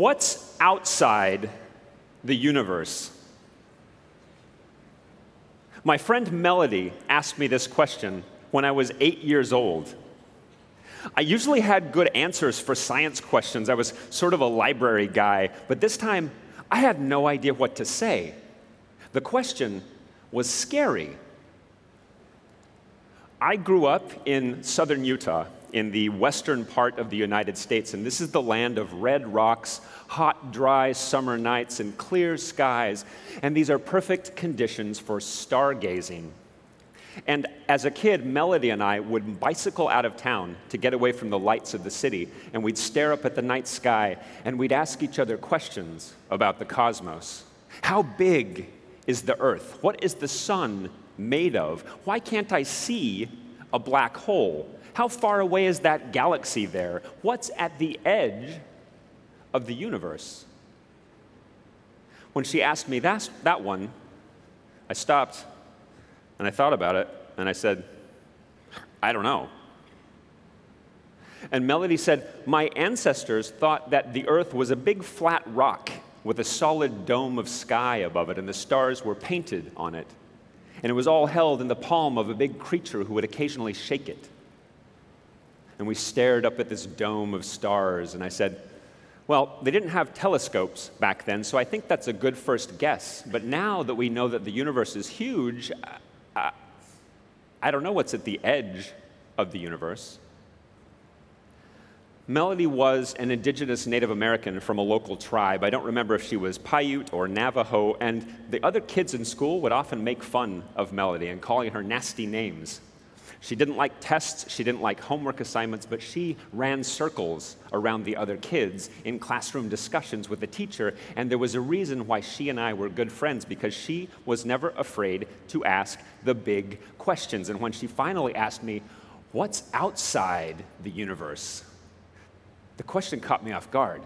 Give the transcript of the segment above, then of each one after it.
What's outside the universe? My friend Melody asked me this question when I was eight years old. I usually had good answers for science questions. I was sort of a library guy, but this time I had no idea what to say. The question was scary. I grew up in southern Utah, in the western part of the United States, and this is the land of red rocks, hot, dry summer nights, and clear skies. And these are perfect conditions for stargazing. And as a kid, Melody and I would bicycle out of town to get away from the lights of the city, and we'd stare up at the night sky, and we'd ask each other questions about the cosmos. How big is the earth? What is the sun made of? Why can't I see a black hole? How far away is that galaxy there? What's at the edge of the universe? When she asked me that, that one, I stopped and I thought about it and I said, I don't know. And Melody said, My ancestors thought that the earth was a big flat rock with a solid dome of sky above it, and the stars were painted on it. And it was all held in the palm of a big creature who would occasionally shake it. And we stared up at this dome of stars, and I said, Well, they didn't have telescopes back then, so I think that's a good first guess. But now that we know that the universe is huge, I, I don't know what's at the edge of the universe. Melody was an indigenous Native American from a local tribe. I don't remember if she was Paiute or Navajo, and the other kids in school would often make fun of Melody and calling her nasty names. She didn't like tests, she didn't like homework assignments, but she ran circles around the other kids in classroom discussions with the teacher, and there was a reason why she and I were good friends because she was never afraid to ask the big questions. And when she finally asked me, What's outside the universe? The question caught me off guard.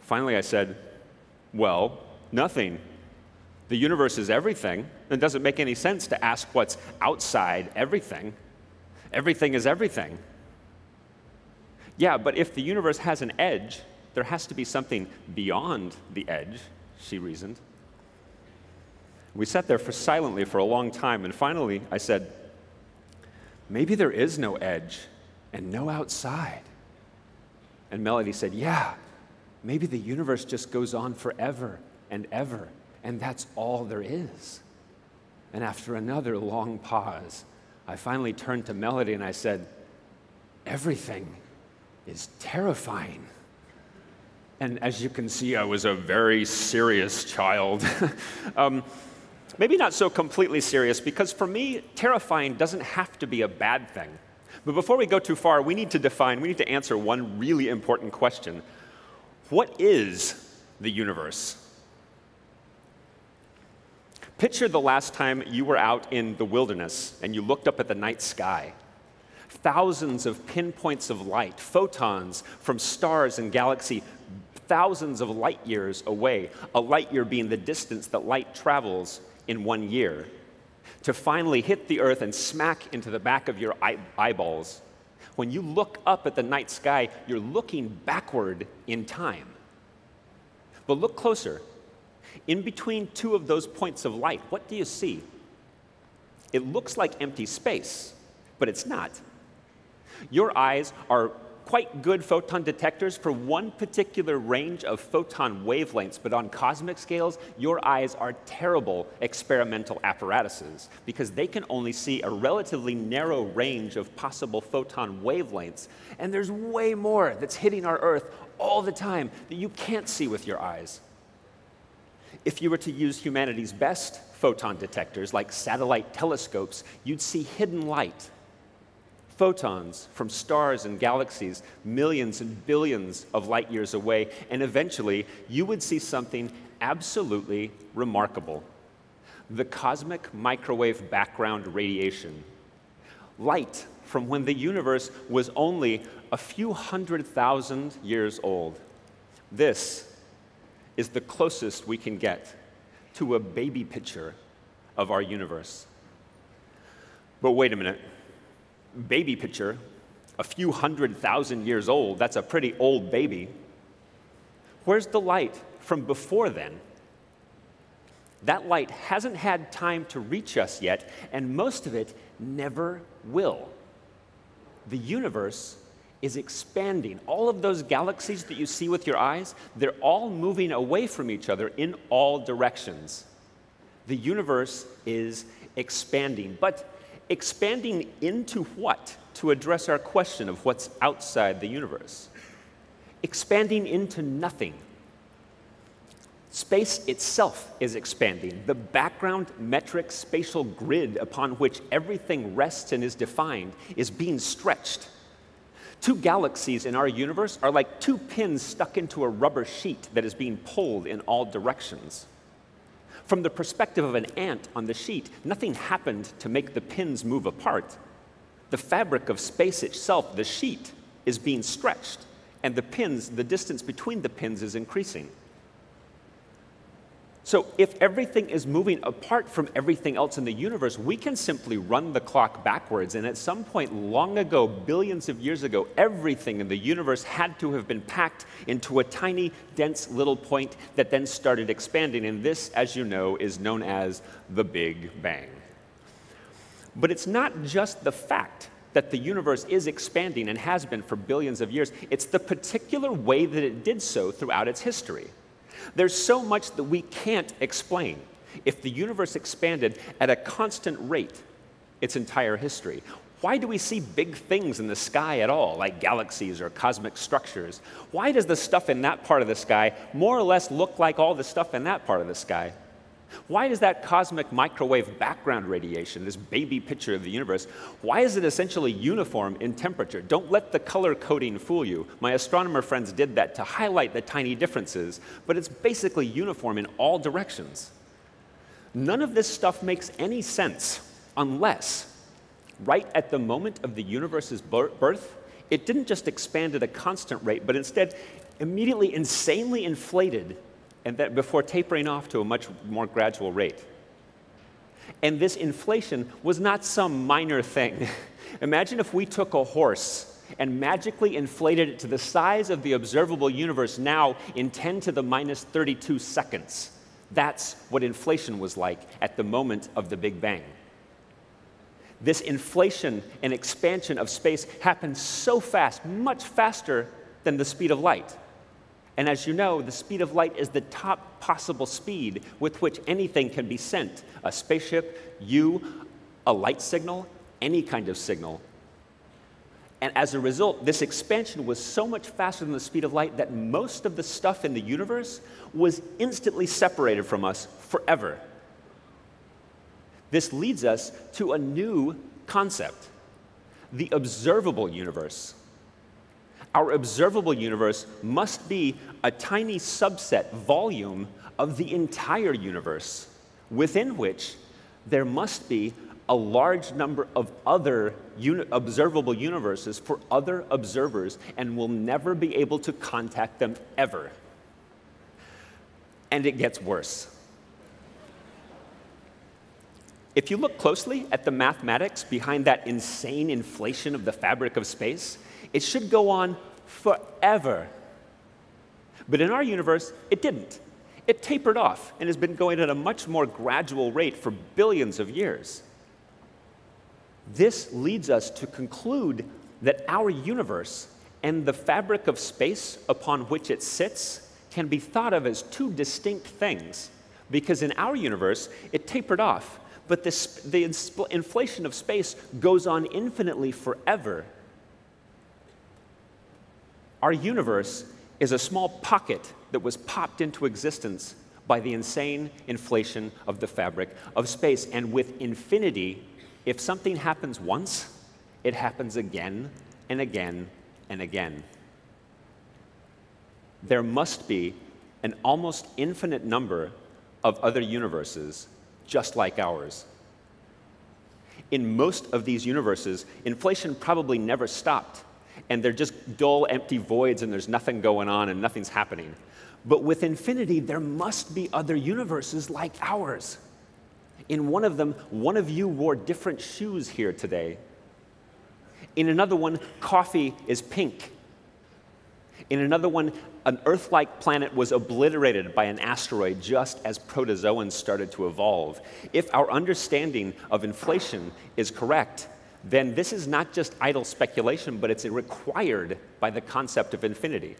Finally, I said, Well, nothing. The universe is everything. It doesn't make any sense to ask what's outside everything. Everything is everything. Yeah, but if the universe has an edge, there has to be something beyond the edge, she reasoned. We sat there for silently for a long time, and finally I said, Maybe there is no edge and no outside. And Melody said, Yeah, maybe the universe just goes on forever and ever, and that's all there is. And after another long pause, I finally turned to Melody and I said, Everything is terrifying. And as you can see, I was a very serious child. um, maybe not so completely serious, because for me, terrifying doesn't have to be a bad thing. But before we go too far, we need to define, we need to answer one really important question What is the universe? Picture the last time you were out in the wilderness and you looked up at the night sky. Thousands of pinpoints of light, photons from stars and galaxy, thousands of light years away, a light year being the distance that light travels in one year to finally hit the earth and smack into the back of your eye- eyeballs. When you look up at the night sky, you're looking backward in time. But look closer. In between two of those points of light, what do you see? It looks like empty space, but it's not. Your eyes are quite good photon detectors for one particular range of photon wavelengths, but on cosmic scales, your eyes are terrible experimental apparatuses because they can only see a relatively narrow range of possible photon wavelengths. And there's way more that's hitting our Earth all the time that you can't see with your eyes. If you were to use humanity's best photon detectors, like satellite telescopes, you'd see hidden light photons from stars and galaxies millions and billions of light years away, and eventually you would see something absolutely remarkable the cosmic microwave background radiation. Light from when the universe was only a few hundred thousand years old. This is the closest we can get to a baby picture of our universe. But wait a minute baby picture, a few hundred thousand years old, that's a pretty old baby. Where's the light from before then? That light hasn't had time to reach us yet, and most of it never will. The universe is expanding. All of those galaxies that you see with your eyes, they're all moving away from each other in all directions. The universe is expanding. But expanding into what? To address our question of what's outside the universe. Expanding into nothing. Space itself is expanding. The background metric spatial grid upon which everything rests and is defined is being stretched. Two galaxies in our universe are like two pins stuck into a rubber sheet that is being pulled in all directions. From the perspective of an ant on the sheet, nothing happened to make the pins move apart. The fabric of space itself, the sheet, is being stretched, and the pins, the distance between the pins is increasing. So, if everything is moving apart from everything else in the universe, we can simply run the clock backwards. And at some point long ago, billions of years ago, everything in the universe had to have been packed into a tiny, dense little point that then started expanding. And this, as you know, is known as the Big Bang. But it's not just the fact that the universe is expanding and has been for billions of years, it's the particular way that it did so throughout its history. There's so much that we can't explain. If the universe expanded at a constant rate its entire history, why do we see big things in the sky at all, like galaxies or cosmic structures? Why does the stuff in that part of the sky more or less look like all the stuff in that part of the sky? Why is that cosmic microwave background radiation, this baby picture of the universe, why is it essentially uniform in temperature? Don't let the color coding fool you. My astronomer friends did that to highlight the tiny differences, but it's basically uniform in all directions. None of this stuff makes any sense unless, right at the moment of the universe's birth, it didn't just expand at a constant rate, but instead immediately insanely inflated and that before tapering off to a much more gradual rate. And this inflation was not some minor thing. Imagine if we took a horse and magically inflated it to the size of the observable universe now in 10 to the minus 32 seconds. That's what inflation was like at the moment of the Big Bang. This inflation and expansion of space happened so fast, much faster than the speed of light. And as you know, the speed of light is the top possible speed with which anything can be sent a spaceship, you, a light signal, any kind of signal. And as a result, this expansion was so much faster than the speed of light that most of the stuff in the universe was instantly separated from us forever. This leads us to a new concept the observable universe our observable universe must be a tiny subset volume of the entire universe, within which there must be a large number of other uni observable universes for other observers, and we'll never be able to contact them ever. And it gets worse. If you look closely at the mathematics behind that insane inflation of the fabric of space, it should go on forever. But in our universe, it didn't. It tapered off and has been going at a much more gradual rate for billions of years. This leads us to conclude that our universe and the fabric of space upon which it sits can be thought of as two distinct things. Because in our universe, it tapered off, but this, the inflation of space goes on infinitely forever our universe is a small pocket that was popped into existence by the insane inflation of the fabric of space. And with infinity, if something happens once, it happens again and again and again. There must be an almost infinite number of other universes just like ours. In most of these universes, inflation probably never stopped and they're just dull, empty voids, and there's nothing going on and nothing's happening. But with infinity, there must be other universes like ours. In one of them, one of you wore different shoes here today. In another one, coffee is pink. In another one, an Earth like planet was obliterated by an asteroid just as protozoans started to evolve. If our understanding of inflation is correct, then this is not just idle speculation, but it's required by the concept of infinity.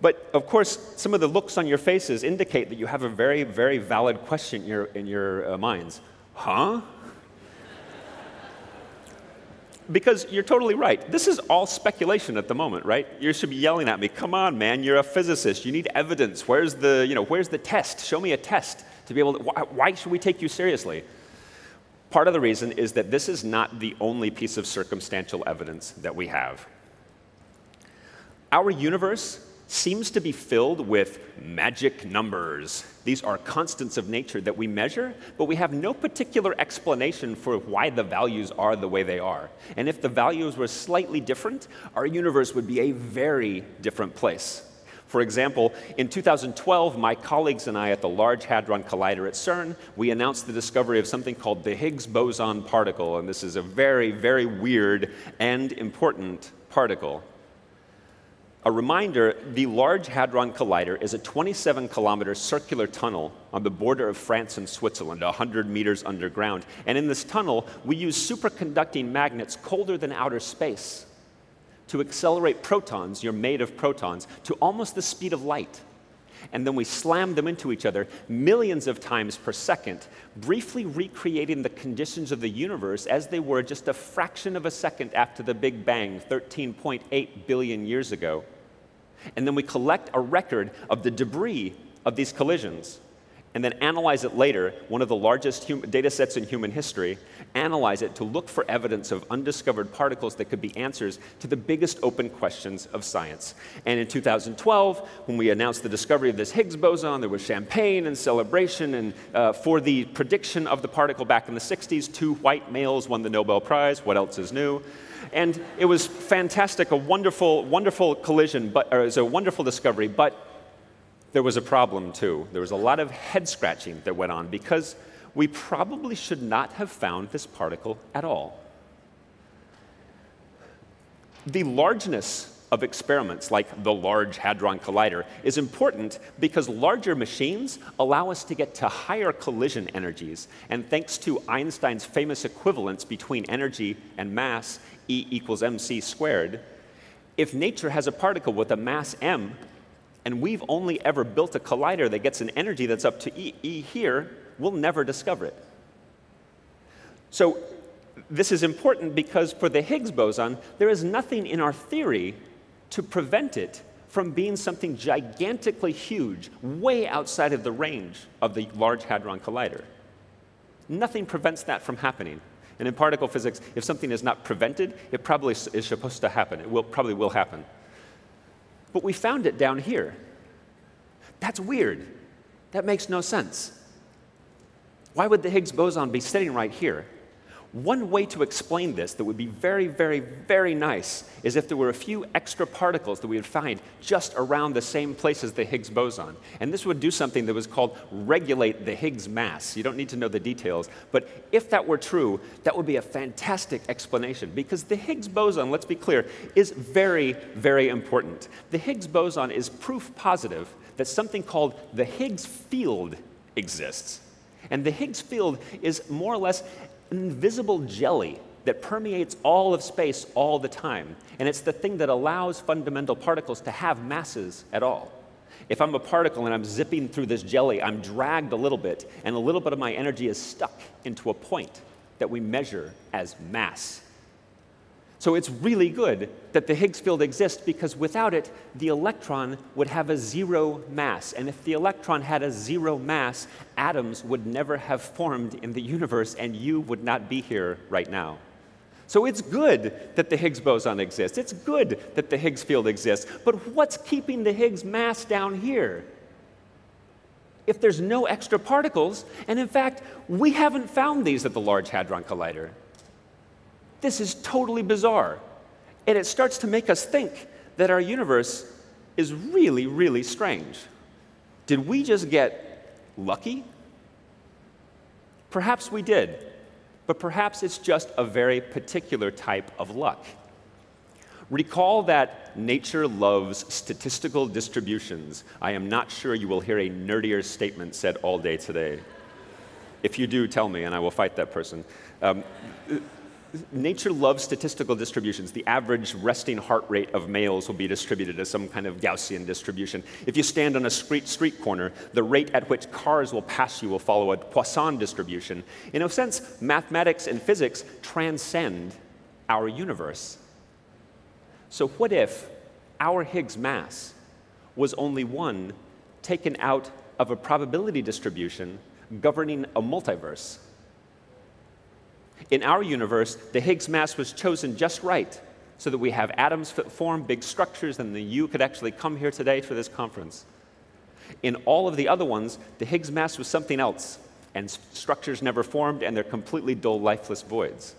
But of course, some of the looks on your faces indicate that you have a very, very valid question in your, in your uh, minds. Huh? because you're totally right. This is all speculation at the moment, right? You should be yelling at me, come on, man, you're a physicist. You need evidence. Where's the, you know, where's the test? Show me a test to be able to, why, why should we take you seriously? Part of the reason is that this is not the only piece of circumstantial evidence that we have. Our universe seems to be filled with magic numbers. These are constants of nature that we measure, but we have no particular explanation for why the values are the way they are. And if the values were slightly different, our universe would be a very different place. For example, in 2012, my colleagues and I at the Large Hadron Collider at CERN, we announced the discovery of something called the Higgs boson particle, and this is a very, very weird and important particle. A reminder the Large Hadron Collider is a 27 kilometer circular tunnel on the border of France and Switzerland, 100 meters underground. And in this tunnel, we use superconducting magnets colder than outer space to accelerate protons, you're made of protons, to almost the speed of light. And then we slam them into each other millions of times per second, briefly recreating the conditions of the universe as they were just a fraction of a second after the Big Bang, 13.8 billion years ago. And then we collect a record of the debris of these collisions and then analyze it later, one of the largest data sets in human history, analyze it to look for evidence of undiscovered particles that could be answers to the biggest open questions of science. And in 2012, when we announced the discovery of this Higgs boson, there was champagne and celebration. And uh, for the prediction of the particle back in the 60s, two white males won the Nobel Prize. What else is new? And it was fantastic, a wonderful, wonderful collision, but, it was a wonderful discovery. But there was a problem too. There was a lot of head scratching that went on because we probably should not have found this particle at all. The largeness of experiments like the Large Hadron Collider is important because larger machines allow us to get to higher collision energies. And thanks to Einstein's famous equivalence between energy and mass, E equals mc squared, if nature has a particle with a mass m and we've only ever built a collider that gets an energy that's up to E, e here, we'll never discover it. So this is important because for the Higgs boson, there is nothing in our theory to prevent it from being something gigantically huge, way outside of the range of the Large Hadron Collider. Nothing prevents that from happening. And in particle physics, if something is not prevented, it probably is supposed to happen. It will, probably will happen. But we found it down here. That's weird. That makes no sense. Why would the Higgs boson be sitting right here? One way to explain this that would be very, very, very nice is if there were a few extra particles that we would find just around the same place as the Higgs boson. And this would do something that was called regulate the Higgs mass. You don't need to know the details. But if that were true, that would be a fantastic explanation because the Higgs boson, let's be clear, is very, very important. The Higgs boson is proof positive that something called the Higgs field exists. And the Higgs field is more or less invisible jelly that permeates all of space all the time. And it's the thing that allows fundamental particles to have masses at all. If I'm a particle and I'm zipping through this jelly, I'm dragged a little bit, and a little bit of my energy is stuck into a point that we measure as mass. So it's really good that the Higgs field exists because without it, the electron would have a zero mass. And if the electron had a zero mass, atoms would never have formed in the universe and you would not be here right now. So it's good that the Higgs boson exists. It's good that the Higgs field exists. But what's keeping the Higgs mass down here? If there's no extra particles, and in fact, we haven't found these at the Large Hadron Collider. This is totally bizarre. And it starts to make us think that our universe is really, really strange. Did we just get lucky? Perhaps we did, but perhaps it's just a very particular type of luck. Recall that nature loves statistical distributions. I am not sure you will hear a nerdier statement said all day today. If you do, tell me, and I will fight that person. Um, nature loves statistical distributions. The average resting heart rate of males will be distributed as some kind of Gaussian distribution. If you stand on a street, street corner, the rate at which cars will pass you will follow a Poisson distribution. In a sense, mathematics and physics transcend our universe. So, what if our Higgs mass was only one taken out of a probability distribution governing a multiverse? In our universe, the Higgs mass was chosen just right so that we have atoms that form big structures and the you could actually come here today for this conference. In all of the other ones, the Higgs mass was something else, and structures never formed, and they're completely dull, lifeless voids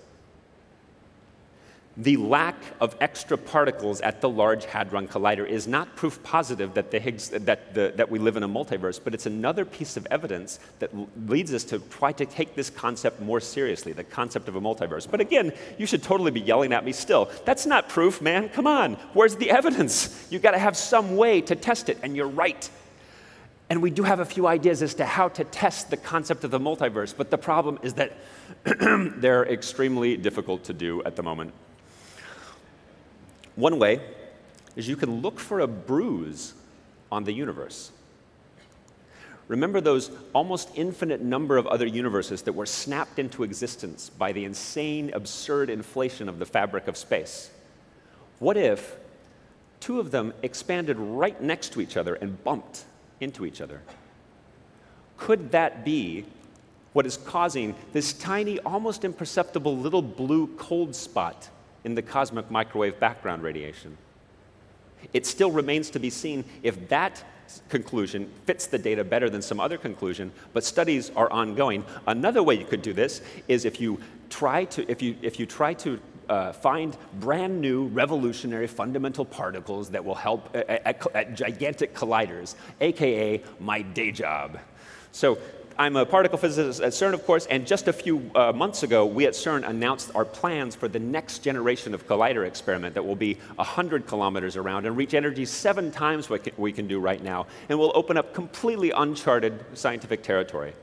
the lack of extra particles at the Large Hadron Collider is not proof positive that, Higgs, that, the, that we live in a multiverse, but it's another piece of evidence that leads us to try to take this concept more seriously, the concept of a multiverse. But again, you should totally be yelling at me still. That's not proof, man. Come on. Where's the evidence? You've got to have some way to test it, and you're right. And we do have a few ideas as to how to test the concept of the multiverse, but the problem is that they're extremely difficult to do at the moment. One way is you can look for a bruise on the universe. Remember those almost infinite number of other universes that were snapped into existence by the insane, absurd inflation of the fabric of space? What if two of them expanded right next to each other and bumped into each other? Could that be what is causing this tiny, almost imperceptible little blue cold spot in the cosmic microwave background radiation. It still remains to be seen if that conclusion fits the data better than some other conclusion, but studies are ongoing. Another way you could do this is if you try to, if you, if you try to uh, find brand new, revolutionary, fundamental particles that will help at, at, at gigantic colliders, AKA my day job. So I'm a particle physicist at CERN, of course, and just a few uh, months ago, we at CERN announced our plans for the next generation of collider experiment that will be 100 kilometers around and reach energy seven times what we can do right now, and will open up completely uncharted scientific territory.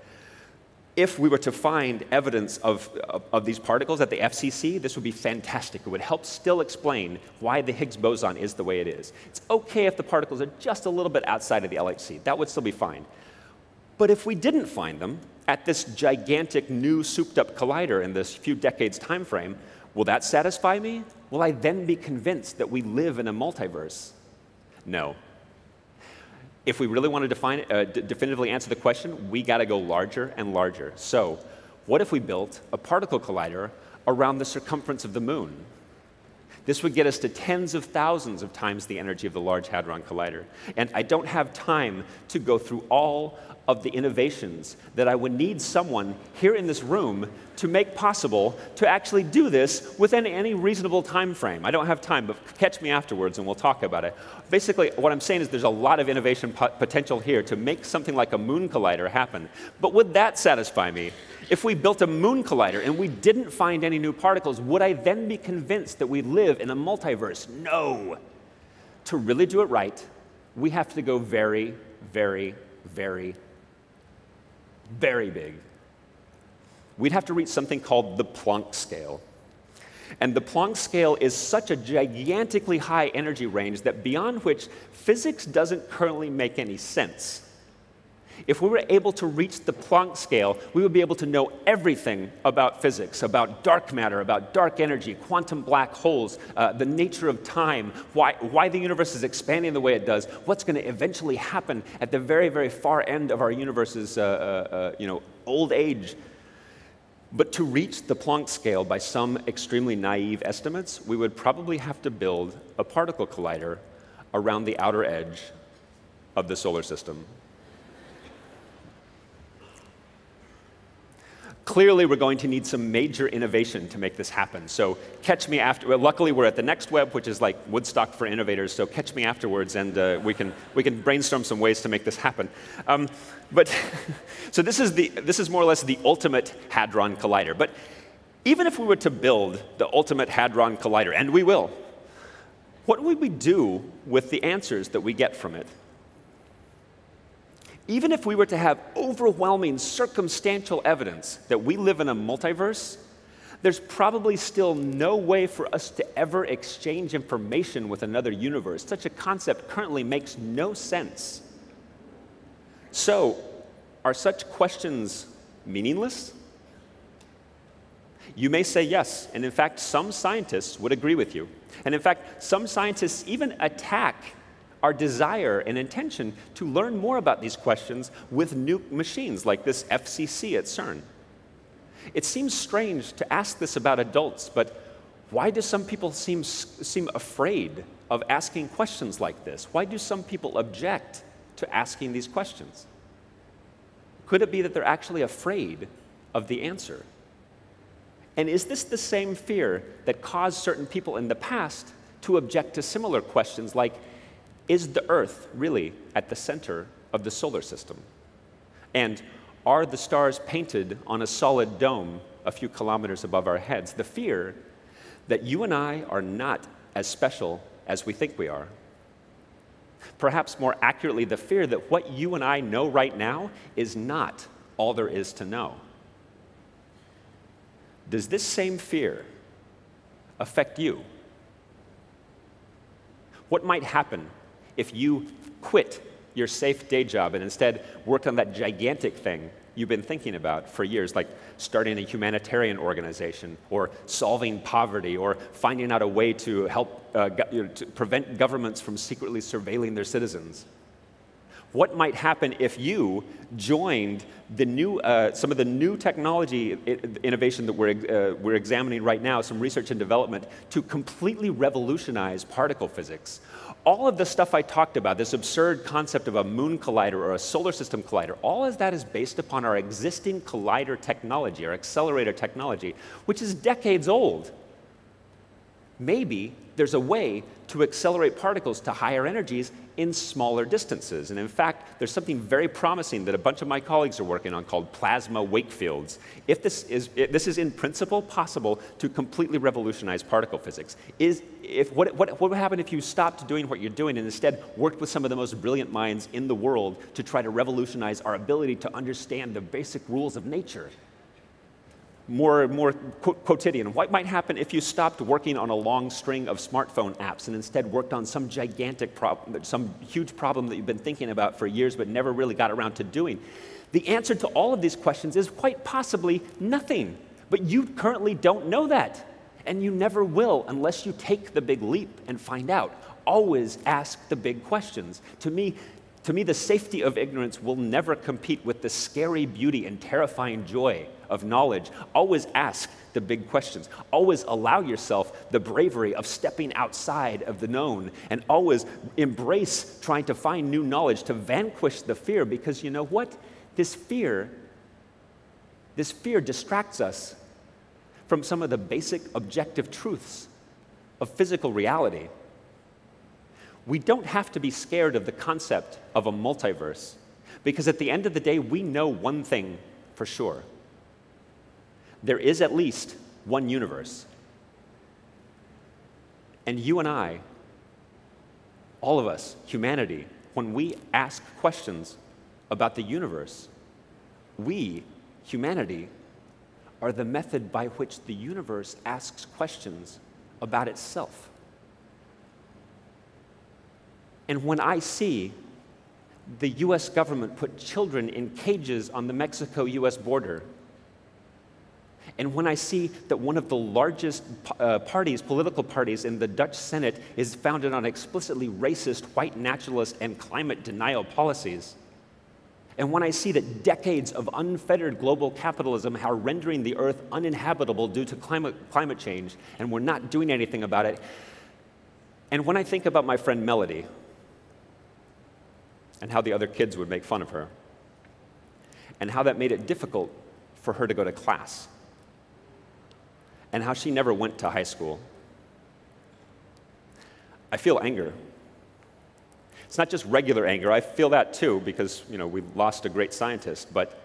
If we were to find evidence of, of, of these particles at the FCC, this would be fantastic. It would help still explain why the Higgs boson is the way it is. It's okay if the particles are just a little bit outside of the LHC. That would still be fine. But if we didn't find them at this gigantic new souped up collider in this few decades time frame, will that satisfy me? Will I then be convinced that we live in a multiverse? No. If we really want to define, uh, definitively answer the question, we got to go larger and larger. So, what if we built a particle collider around the circumference of the moon? This would get us to tens of thousands of times the energy of the Large Hadron Collider. And I don't have time to go through all of the innovations that I would need someone here in this room to make possible to actually do this within any reasonable time frame. I don't have time, but catch me afterwards and we'll talk about it. Basically, what I'm saying is there's a lot of innovation potential here to make something like a moon collider happen. But would that satisfy me? If we built a moon collider and we didn't find any new particles, would I then be convinced that we live in a multiverse? No. To really do it right, we have to go very, very, very very big. We'd have to reach something called the Planck scale. And the Planck scale is such a gigantically high energy range that beyond which physics doesn't currently make any sense. If we were able to reach the Planck scale, we would be able to know everything about physics, about dark matter, about dark energy, quantum black holes, uh, the nature of time, why, why the universe is expanding the way it does, what's going to eventually happen at the very, very far end of our universe's uh, uh, uh, you know, old age. But to reach the Planck scale by some extremely naive estimates, we would probably have to build a particle collider around the outer edge of the solar system. Clearly, we're going to need some major innovation to make this happen. So catch me after. Well, luckily, we're at the next web, which is like Woodstock for innovators. So catch me afterwards, and uh, we can we can brainstorm some ways to make this happen. Um, but so this is the this is more or less the ultimate hadron collider. But even if we were to build the ultimate hadron collider, and we will, what would we do with the answers that we get from it? Even if we were to have overwhelming circumstantial evidence that we live in a multiverse, there's probably still no way for us to ever exchange information with another universe. Such a concept currently makes no sense. So, are such questions meaningless? You may say yes, and in fact, some scientists would agree with you. And in fact, some scientists even attack our desire and intention to learn more about these questions with new machines like this FCC at CERN. It seems strange to ask this about adults, but why do some people seem, seem afraid of asking questions like this? Why do some people object to asking these questions? Could it be that they're actually afraid of the answer? And is this the same fear that caused certain people in the past to object to similar questions like, is the Earth really at the center of the solar system? And are the stars painted on a solid dome a few kilometers above our heads? The fear that you and I are not as special as we think we are. Perhaps more accurately, the fear that what you and I know right now is not all there is to know. Does this same fear affect you? What might happen if you quit your safe day job and instead worked on that gigantic thing you've been thinking about for years, like starting a humanitarian organization, or solving poverty, or finding out a way to help uh, you know, to prevent governments from secretly surveilling their citizens? What might happen if you joined the new, uh, some of the new technology innovation that we're, uh, we're examining right now, some research and development, to completely revolutionize particle physics? All of the stuff I talked about, this absurd concept of a moon collider or a solar system collider, all of that is based upon our existing collider technology, our accelerator technology, which is decades old. Maybe there's a way to accelerate particles to higher energies in smaller distances. And in fact, there's something very promising that a bunch of my colleagues are working on called plasma wake fields. If this is, if this is in principle possible to completely revolutionize particle physics, is if, what, what, what would happen if you stopped doing what you're doing and instead worked with some of the most brilliant minds in the world to try to revolutionize our ability to understand the basic rules of nature? More, more quotidian. What might happen if you stopped working on a long string of smartphone apps and instead worked on some gigantic problem, some huge problem that you've been thinking about for years but never really got around to doing? The answer to all of these questions is quite possibly nothing. But you currently don't know that. And you never will unless you take the big leap and find out. Always ask the big questions. To me, to me, the safety of ignorance will never compete with the scary beauty and terrifying joy of knowledge. Always ask the big questions. Always allow yourself the bravery of stepping outside of the known. And always embrace trying to find new knowledge to vanquish the fear because you know what? This fear, this fear distracts us from some of the basic objective truths of physical reality. We don't have to be scared of the concept of a multiverse because at the end of the day, we know one thing for sure there is at least one universe. And you and I, all of us, humanity, when we ask questions about the universe, we, humanity, are the method by which the universe asks questions about itself. And when I see the US government put children in cages on the Mexico US border and when I see that one of the largest uh, parties, political parties in the Dutch Senate, is founded on explicitly racist, white nationalist, and climate denial policies, and when I see that decades of unfettered global capitalism are rendering the earth uninhabitable due to climate, climate change, and we're not doing anything about it, and when I think about my friend Melody and how the other kids would make fun of her, and how that made it difficult for her to go to class and how she never went to high school. I feel anger. It's not just regular anger. I feel that too because, you know, we lost a great scientist, but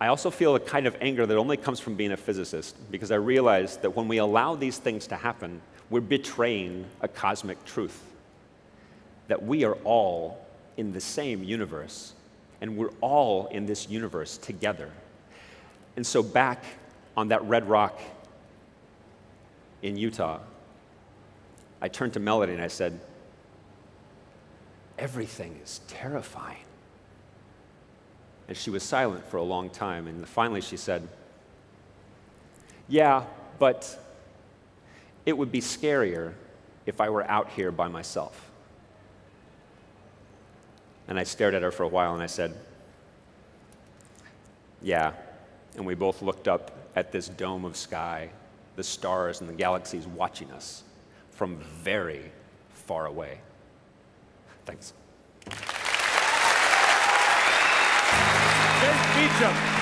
I also feel a kind of anger that only comes from being a physicist because I realize that when we allow these things to happen, we're betraying a cosmic truth that we are all in the same universe and we're all in this universe together. And so, back on that red rock in Utah, I turned to Melody and I said, Everything is terrifying. And she was silent for a long time. And finally she said, Yeah, but it would be scarier if I were out here by myself. And I stared at her for a while and I said, Yeah. And we both looked up at this dome of sky, the stars and the galaxies watching us from very far away. Thanks. James Beacham.